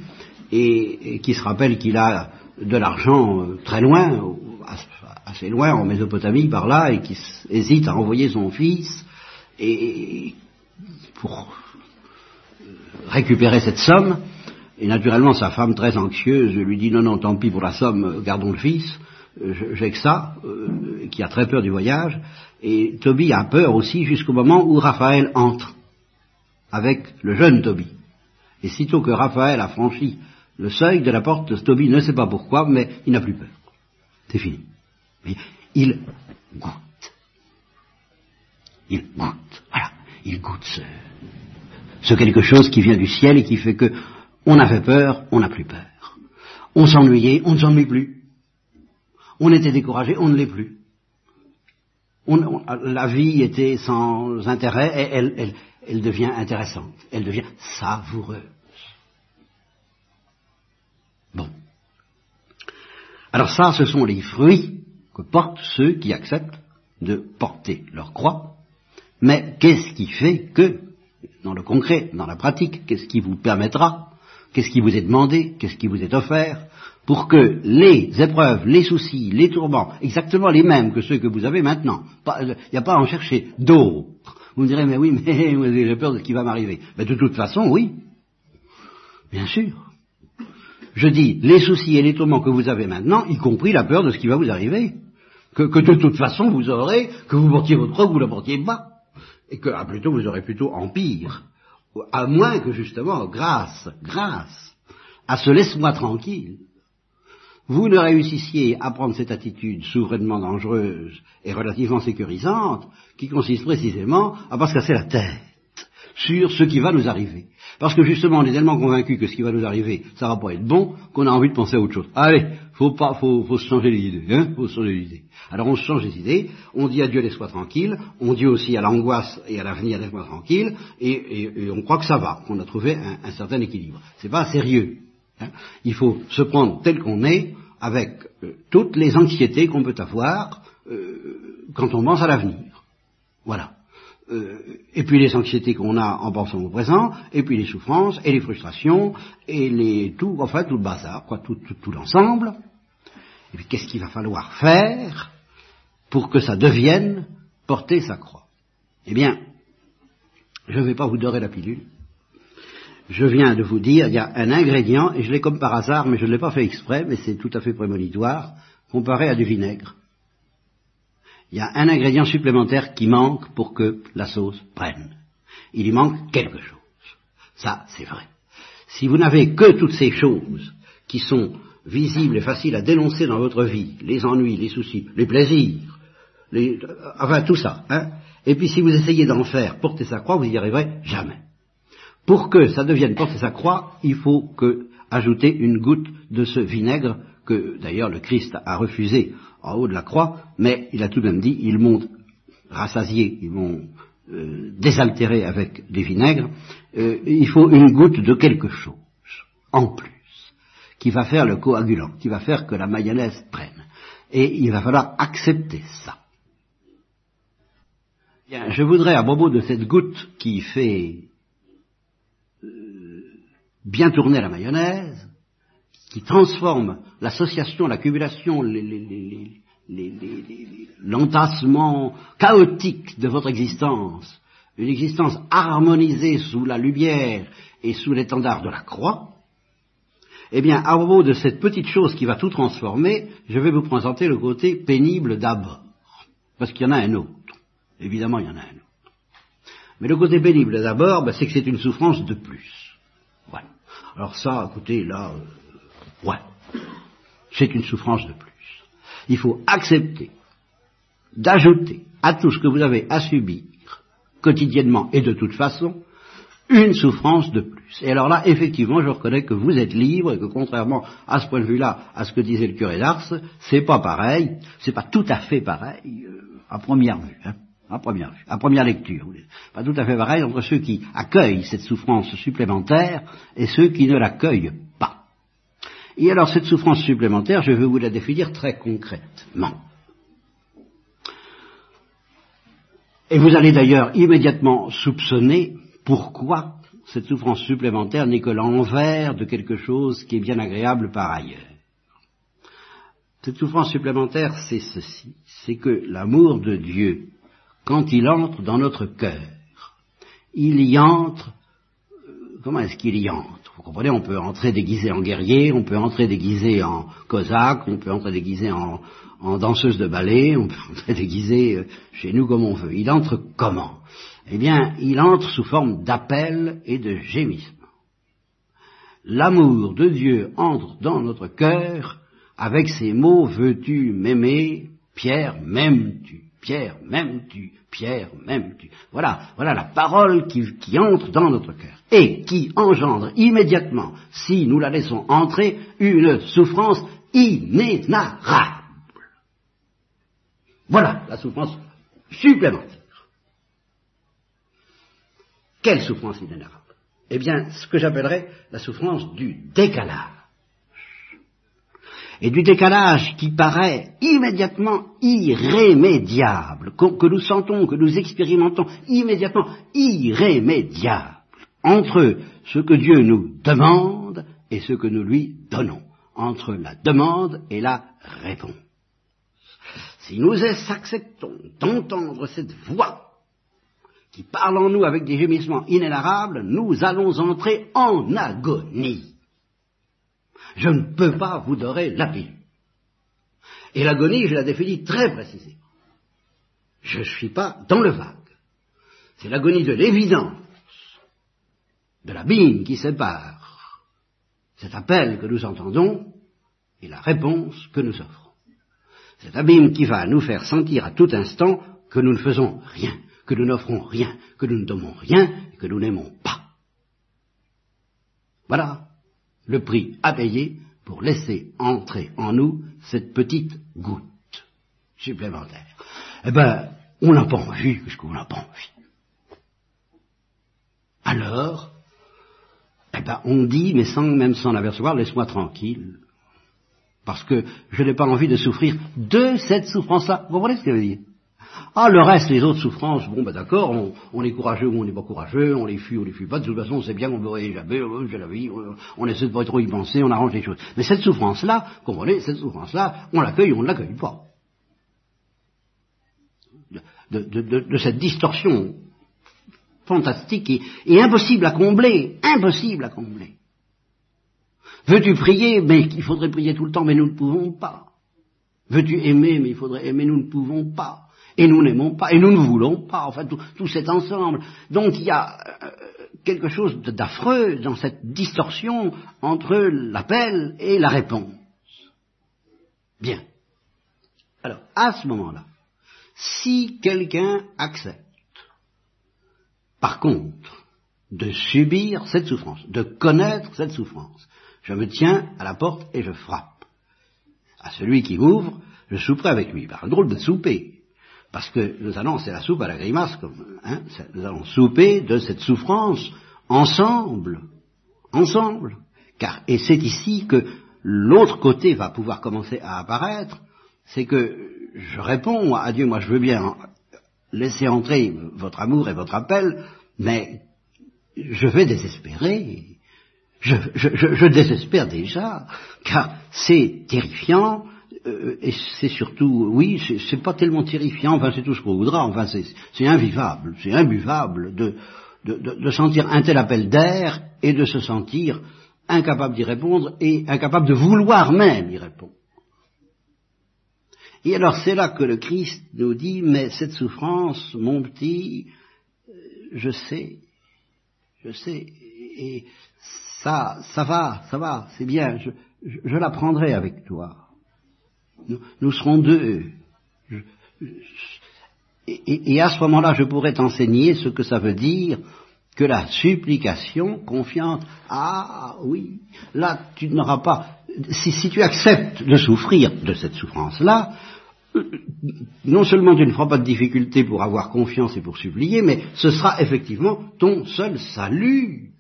et, qui se rappelle qu'il a de l'argent euh, très loin, assez loin en Mésopotamie par là, et qui hésite à envoyer son fils pour euh, récupérer cette somme. Et naturellement, sa femme, très anxieuse, lui dit non, non, tant pis pour la somme, gardons le fils. J'ai ça, euh, qui a très peur du voyage. Et Toby a peur aussi jusqu'au moment où Raphaël entre avec le jeune Toby. Et sitôt que Raphaël a franchi le seuil de la porte, Toby ne sait pas pourquoi, mais il n'a plus peur. C'est fini. Mais il goûte. Il goûte. Voilà. Il goûte ce, ce quelque chose qui vient du ciel et qui fait que on avait peur, on n'a plus peur. On s'ennuyait, on ne s'ennuie plus. On était découragé, on ne l'est plus. la vie était sans intérêt et elle, devient intéressante, elle devient savoureuse. Bon. Alors ça, ce sont les fruits que portent ceux qui acceptent de porter leur croix. Mais qu'est-ce qui fait que, dans le concret, dans la pratique, qu'est-ce qui vous permettra, qu'est-ce qui vous est demandé, qu'est-ce qui vous est offert, pour que les épreuves, les soucis, les tourments, exactement les mêmes que ceux que vous avez maintenant, il n'y a pas à en chercher d'autres. Vous me direz, mais oui, <laughs> mais j'ai peur de ce qui va m'arriver. Mais de toute façon, oui. Bien sûr. Je dis, les soucis et les tourments que vous avez maintenant, y compris la peur de ce qui va vous arriver. Que, de toute façon vous aurez, que vous portiez votre que vous la portiez bas. Et que, ah, plutôt, vous aurez plutôt empire. À moins que, justement, grâce, grâce à ce laisse-moi tranquille, vous ne réussissiez à prendre cette attitude souverainement dangereuse et relativement sécurisante, qui consiste précisément à pas se casser la tête sur ce qui va nous arriver. Parce que justement, on est tellement convaincu que ce qui va nous arriver, ça va pas être bon, qu'on a envie de penser à autre chose. Allez, faut pas, faut, faut se changer les idées, hein, faut se changer les idées. Alors on se change les idées, on dit à Dieu laisse-moi tranquille, on dit aussi à l'angoisse et à l'avenir laisse-moi tranquille, et, on croit que ça va, qu'on a trouvé un, certain équilibre. C'est pas sérieux. Hein. Il faut se prendre tel qu'on est, avec euh, toutes les anxiétés qu'on peut avoir euh, quand on pense à l'avenir. Voilà. Euh, et puis les anxiétés qu'on a en pensant au présent, et puis les souffrances, et les frustrations, et les tout, enfin tout le bazar, quoi, tout, tout, tout l'ensemble. Et puis qu'est-ce qu'il va falloir faire pour que ça devienne porter sa croix? Eh bien, je ne vais pas vous dorer la pilule. Je viens de vous dire, il y a un ingrédient, et je l'ai comme par hasard, mais je ne l'ai pas fait exprès, mais c'est tout à fait prémonitoire, comparé à du vinaigre il y a un ingrédient supplémentaire qui manque pour que la sauce prenne. Il y manque quelque chose. Ça, c'est vrai. Si vous n'avez que toutes ces choses qui sont visibles et faciles à dénoncer dans votre vie, les ennuis, les soucis, les plaisirs, les, enfin tout ça, hein, et puis si vous essayez d'en faire porter sa croix, vous n'y arriverez jamais. Pour que ça devienne porter sa croix, il faut que ajouter une goutte de ce vinaigre que d'ailleurs le Christ a refusé en haut de la croix, mais il a tout de même dit, ils m'ont rassasié, ils m'ont euh, désaltéré avec des vinaigres, euh, il faut une goutte de quelque chose, en plus, qui va faire le coagulant, qui va faire que la mayonnaise prenne. Et il va falloir accepter ça. Bien, je voudrais, à propos de cette goutte qui fait euh, bien tourner la mayonnaise, qui transforme l'association, l'accumulation, l'entassement chaotique de votre existence, une existence harmonisée sous la lumière et sous l'étendard de la croix, eh bien, à propos de cette petite chose qui va tout transformer, je vais vous présenter le côté pénible d'abord. Parce qu'il y en a un autre. Évidemment, il y en a un autre. Mais le côté pénible d'abord, ben, c'est que c'est une souffrance de plus. Voilà. Alors ça, écoutez, là, euh, Ouais. C'est une souffrance de plus. Il faut accepter d'ajouter à tout ce que vous avez à subir quotidiennement et de toute façon une souffrance de plus. Et alors là, effectivement, je reconnais que vous êtes libre et que contrairement à ce point de vue-là, à ce que disait le curé d'Ars, c'est pas pareil, c'est pas tout à fait pareil euh, à première vue. Hein, à première vue, à première lecture. Pas tout à fait pareil entre ceux qui accueillent cette souffrance supplémentaire et ceux qui ne l'accueillent pas. Et alors cette souffrance supplémentaire, je vais vous la définir très concrètement. Et vous allez d'ailleurs immédiatement soupçonner pourquoi cette souffrance supplémentaire n'est que l'envers de quelque chose qui est bien agréable par ailleurs. Cette souffrance supplémentaire, c'est ceci, c'est que l'amour de Dieu, quand il entre dans notre cœur, il y entre, euh, comment est-ce qu'il y entre? Vous comprenez, on peut entrer déguisé en guerrier, on peut entrer déguisé en cosaque, on peut entrer déguisé en, danseuse de ballet, on peut <laughs> entrer déguisé euh, chez nous comme on veut. Il entre comment? Eh bien, il entre sous forme d'appel et de gémissement. L'amour de Dieu entre dans notre cœur avec ces mots veux-tu m'aimer, Pierre, m'aimes-tu? Pierre, m'aimes-tu? Pierre, m'aimes-tu? Voilà, voilà la parole qui, qui entre dans notre cœur et qui engendre immédiatement, si nous la laissons entrer, une souffrance inénarrable. Voilà la souffrance supplémentaire. Quelle souffrance inénarrable? Eh bien, ce que j'appellerais la souffrance du décalage. Et du décalage qui paraît immédiatement irrémédiable, que nous sentons, que nous expérimentons immédiatement irrémédiable entre ce que Dieu nous demande et ce que nous lui donnons, entre la demande et la réponse. Si nous acceptons d'entendre cette voix qui parle en nous avec des gémissements inénarrables, nous allons entrer en agonie. Je ne peux pas vous donner la vie. Et l'agonie, je la définis très précisément. Je ne suis pas dans le vague. C'est l'agonie de l'évidence, de l'abîme qui sépare cet appel que nous entendons et la réponse que nous offrons. Cet abîme qui va nous faire sentir à tout instant que nous ne faisons rien, que nous n'offrons rien, que nous ne donnons rien que nous n'aimons pas. Voilà le prix à payer pour laisser entrer en nous cette petite goutte supplémentaire. Eh bien, on n'a pas envie, puisqu'on n'a pas envie? Alors, eh ben, on dit, mais sans, même sans l'apercevoir, laisse-moi tranquille, parce que je n'ai pas envie de souffrir de cette souffrance-là. Vous comprenez ce que je veux dire? Ah, le reste, les autres souffrances, bon, ben d'accord, on, est courageux ou on n'est pas courageux, on les fuit ou on les fuit pas, de toute façon, on sait bien qu'on peut jamais, j'ai la vie, on essaie de pas trop y penser, on arrange les choses. Mais cette souffrance-là, comprenez, cette souffrance-là, on l'accueille ou on ne l'accueille pas. De, cette distorsion fantastique et impossible à combler, impossible à combler. Veux-tu prier? Mais il faudrait prier tout le temps, mais nous ne pouvons pas. Veux-tu aimer? Mais il faudrait aimer, nous ne pouvons pas. Et nous n'aimons pas, et nous ne voulons pas, enfin tout, cet ensemble. Donc il y a euh, quelque chose d'affreux dans cette distorsion entre l'appel et la réponse. Bien. Alors, à ce moment-là, si quelqu'un accepte, par contre, de subir cette souffrance, de connaître cette souffrance, je me tiens à la porte et je frappe. À celui qui m'ouvre, je souperai avec lui. Par un drôle de souper. Parce que nous allons, c'est la soupe à la grimace, hein, nous allons souper de cette souffrance ensemble, ensemble. Car, et c'est ici que l'autre côté va pouvoir commencer à apparaître, c'est que je réponds à Dieu, moi je veux bien laisser entrer votre amour et votre appel, mais je vais désespérer. Je, je désespère déjà, car c'est terrifiant, euh, et c'est surtout, oui, c'est pas tellement terrifiant, enfin c'est tout ce qu'on voudra, enfin c'est invivable, c'est imbuvable de, sentir un tel appel d'air et de se sentir incapable d'y répondre et incapable de vouloir même y répondre. Et alors c'est là que le Christ nous dit, mais cette souffrance, mon petit, je sais, je sais, et ça, ça va, ça va, c'est bien, je, je la prendrai avec toi. Nous, serons deux. et, à ce moment-là, je pourrais t'enseigner ce que ça veut dire que la supplication confiante. Ah oui, là tu n'auras pas. Si, tu acceptes de souffrir de cette souffrance-là, non seulement tu ne feras pas de difficulté pour avoir confiance et pour supplier, mais ce sera effectivement ton seul salut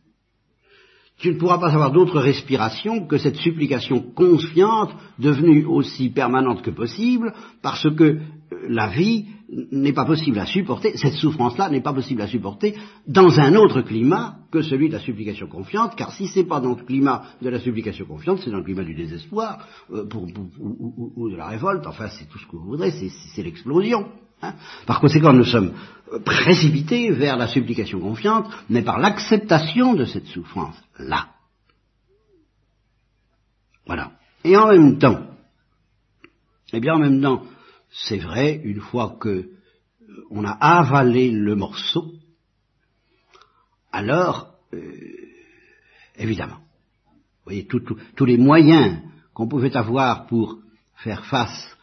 tu ne pourras pas avoir d'autre respiration que cette supplication confiante, devenue aussi permanente que possible, parce que euh, la vie n'est pas possible à supporter, cette souffrance-là n'est pas possible à supporter dans un autre climat que celui de la supplication confiante, car si c'est pas dans le climat de la supplication confiante, c'est dans le climat du désespoir, euh, ou, de la révolte, enfin c'est tout ce que vous voudrez, c'est l'explosion. Hein. Par conséquent, nous sommes précipités vers la supplication confiante, mais par l'acceptation de cette souffrance-là. Voilà. Et en même temps, eh bien en même temps, c'est vrai, une fois que euh, on a avalé le morceau, alors, euh, évidemment, vous voyez, tous les moyens qu'on pouvait avoir pour faire face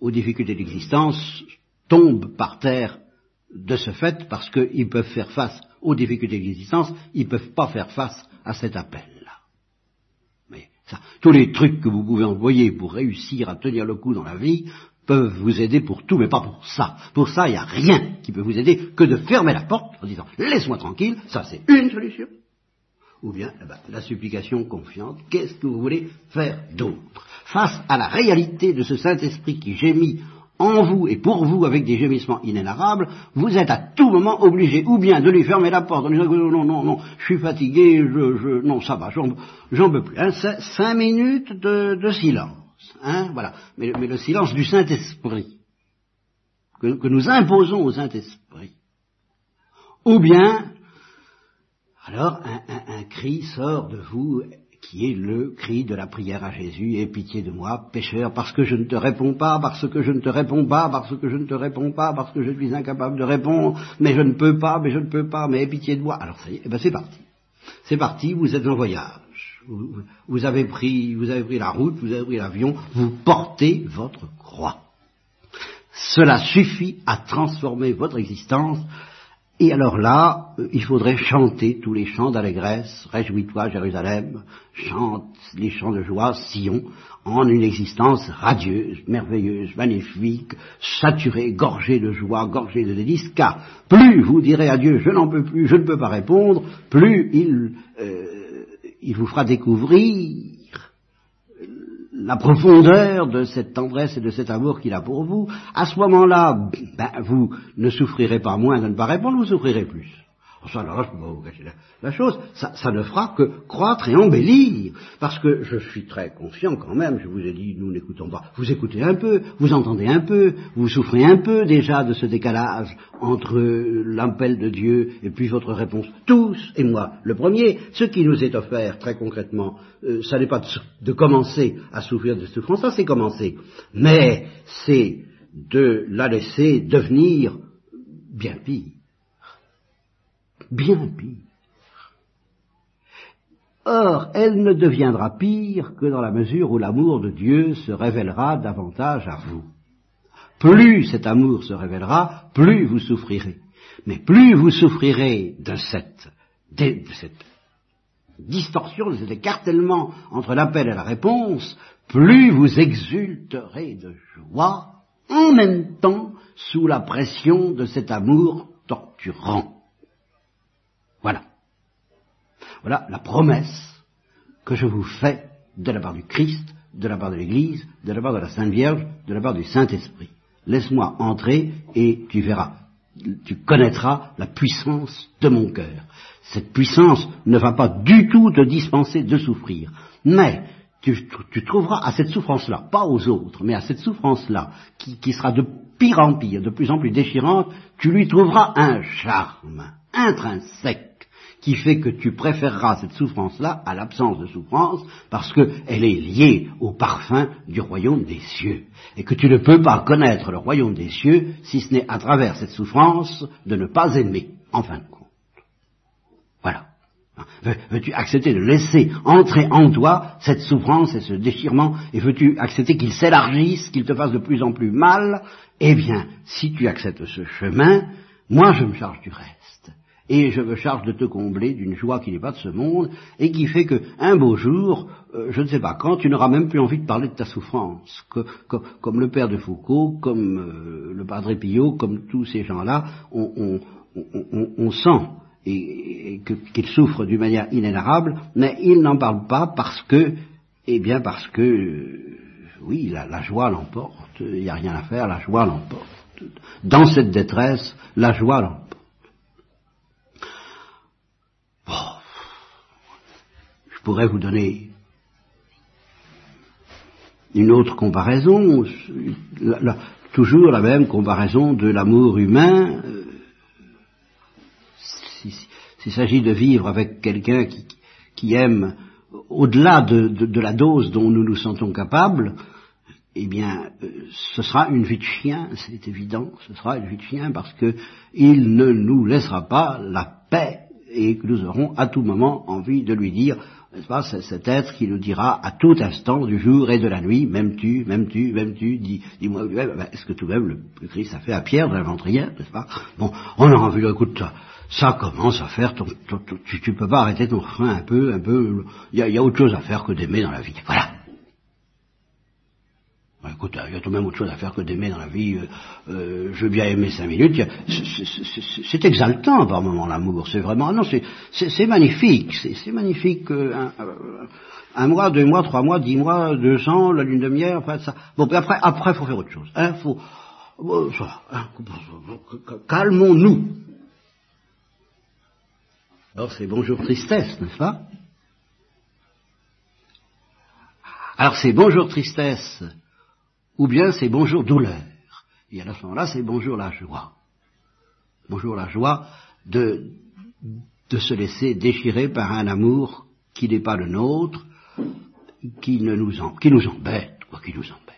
aux difficultés d'existence tombent par terre de ce fait parce qu'ils peuvent faire face aux difficultés de l'existence, ils ne peuvent pas faire face à cet appel-là. Tous les trucs que vous pouvez envoyer pour réussir à tenir le coup dans la vie peuvent vous aider pour tout, mais pas pour ça. Pour ça, il n'y a rien qui peut vous aider que de fermer la porte en disant laisse-moi tranquille, ça c'est une solution. Ou bien eh ben, la supplication confiante, qu'est-ce que vous voulez faire d'autre? Face à la réalité de ce Saint-Esprit qui gémit en vous et pour vous avec des gémissements inénarrables, vous êtes à tout moment obligé ou bien de lui fermer la porte en disant non, non, non, je suis fatigué, je, je non, ça va, j'en peux plus. Hein, cinq minutes de silence. Hein, voilà. Mais, le silence du Saint-Esprit, que, nous imposons au Saint-Esprit. Ou bien, alors un, cri sort de vous qui est le cri de la prière à Jésus, aie pitié de moi, pécheur, parce que je ne te réponds pas, parce que je ne te réponds pas, parce que je ne te réponds pas, parce que je suis incapable de répondre, mais je ne peux pas, mais je ne peux pas, mais aie pitié de moi. Alors ça y est, eh ben c'est parti. C'est parti, vous êtes en voyage. Vous, avez pris, vous avez pris la route, vous avez pris l'avion, vous portez votre croix. Cela suffit à transformer votre existence. Et alors là, euh, il faudrait chanter tous les chants d'allégresse, Réjouis-toi Jérusalem, chante les chants de joie, Sion, en une existence radieuse, merveilleuse, magnifique, saturée, gorgée de joie, gorgée de délices, car plus vous direz à Dieu, je n'en peux plus, je ne peux pas répondre, plus il, euh, il vous fera découvrir la profondeur de cette tendresse et de cet amour qu'il a pour vous, à ce moment-là, ben, vous ne souffrirez pas moins de ne pas répondre, vous souffrirez plus. Ça, la, chose, ça, ça, ne fera que croître et embellir, parce que je suis très confiant quand même, je vous ai dit, nous n'écoutons pas, vous écoutez un peu, vous entendez un peu, vous souffrez un peu déjà de ce décalage entre l'appel de Dieu et puis votre réponse, tous et moi, le premier, ce qui nous est offert très concrètement, euh, ça n'est pas de, de, commencer à souffrir de souffrance, ça c'est commencer, mais c'est de la laisser devenir bien pire bien pire. Or, elle ne deviendra pire que dans la mesure où l'amour de Dieu se révélera davantage à vous. Plus cet amour se révélera, plus vous souffrirez. Mais plus vous souffrirez de cette, distorsion, de cet écartèlement entre l'appel et la réponse, plus vous exulterez de joie, en même temps sous la pression de cet amour torturant. Voilà. Voilà la promesse que je vous fais de la part du Christ, de la part de l'Église, de la part de la Sainte Vierge, de la part du Saint-Esprit. Laisse-moi entrer et tu verras, tu connaîtras la puissance de mon cœur. Cette puissance ne va pas du tout te dispenser de souffrir, mais tu, trouveras à cette souffrance-là, pas aux autres, mais à cette souffrance-là, qui sera de pire en pire, de plus en plus déchirante, tu lui trouveras un charme intrinsèque qui fait que tu préféreras cette souffrance-là à l'absence de souffrance, parce qu'elle est liée au parfum du royaume des cieux, et que tu ne peux pas connaître le royaume des cieux si ce n'est à travers cette souffrance de ne pas aimer, en fin de compte. Voilà. Veux-tu accepter de laisser entrer en toi cette souffrance et ce déchirement, et veux-tu accepter qu'il s'élargisse, qu'il te fasse de plus en plus mal? Eh bien, si tu acceptes ce chemin, moi je me charge du reste et je me charge de te combler d'une joie qui n'est pas de ce monde, et qui fait que un beau jour, euh, je ne sais pas quand, tu n'auras même plus envie de parler de ta souffrance, comme le père de Foucault, comme euh, le padre Pillot, comme tous ces gens-là, on, sent et, et qu'ils souffrent d'une manière inénarrable, mais ils n'en parlent pas parce que, eh bien parce que, euh, oui, la joie l'emporte, il n'y a rien à faire, la joie l'emporte. Dans cette détresse, la joie l'emporte. Pourrais vous donner une autre comparaison, toujours la même comparaison de l'amour humain. Euh, S'il s'agit de vivre avec quelqu'un qui, aime au-delà de, de, de, la dose dont nous nous sentons capables, eh bien, euh, ce sera une vie de chien, c'est évident, ce sera une vie de chien parce que il ne nous laissera pas la paix et que nous aurons à tout moment envie de lui dire n'est-ce pas, cet être qui nous dira à tout instant du jour et de la nuit, même tu, même tu, même tu, dis, dis-moi, ben, est-ce que tout de même le, Christ a fait à Pierre de la ventrière, n'est-ce pas? Bon, on a envie, écoute, ça, commence à faire, ton, tu, tu peux pas arrêter ton frein un peu, un peu, il y a, autre chose à faire que d'aimer dans la vie. Voilà. Écoute, il y a tout de même autre chose à faire que d'aimer dans la vie. Euh, euh, je veux bien aimer cinq minutes. C'est exaltant par moment l'amour. C'est vraiment non, c'est magnifique. C'est magnifique. Euh, un, mois, deux mois, trois mois, dix mois, deux ans, la lune de miel, après ça. Bon, après, après, faut faire autre chose. Hein, faut, hein, calmons-nous. Alors c'est bonjour tristesse, n'est-ce pas? Alors c'est bonjour tristesse ou bien c'est bonjour douleur. Et à ce moment-là, c'est bonjour la joie. Bonjour la joie de, de se laisser déchirer par un amour qui n'est pas le nôtre, qui, ne nous, qui nous embête, quoi, qui nous embête.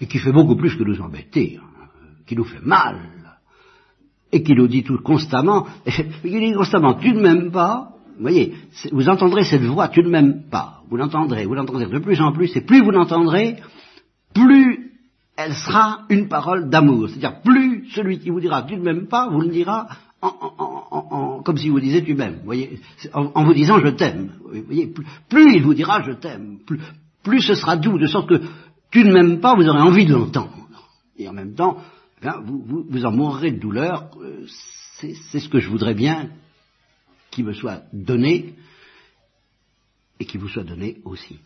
Et qui fait beaucoup plus que nous embêter, hein, qui nous fait mal, et qui nous dit tout constamment, <laughs> qui dit constamment, tu ne m'aimes pas, vous voyez, vous entendrez cette voix, tu ne m'aimes pas, vous l'entendrez, vous l'entendrez de plus en plus, et plus vous l'entendrez, plus elle sera une parole d'amour. C'est-à-dire, plus celui qui vous dira tu ne m'aimes pas, vous le dira en, comme si vous disiez tu m'aimes. voyez, en, vous disant je t'aime. Vous voyez, plus, il vous dira je t'aime, plus, ce sera doux, de sorte que tu ne m'aimes pas, vous aurez envie de l'entendre. Et en même temps, eh vous, vous, en mourrez de douleur. Euh, c'est ce que je voudrais bien qui me soit donné et qui vous soit donné aussi.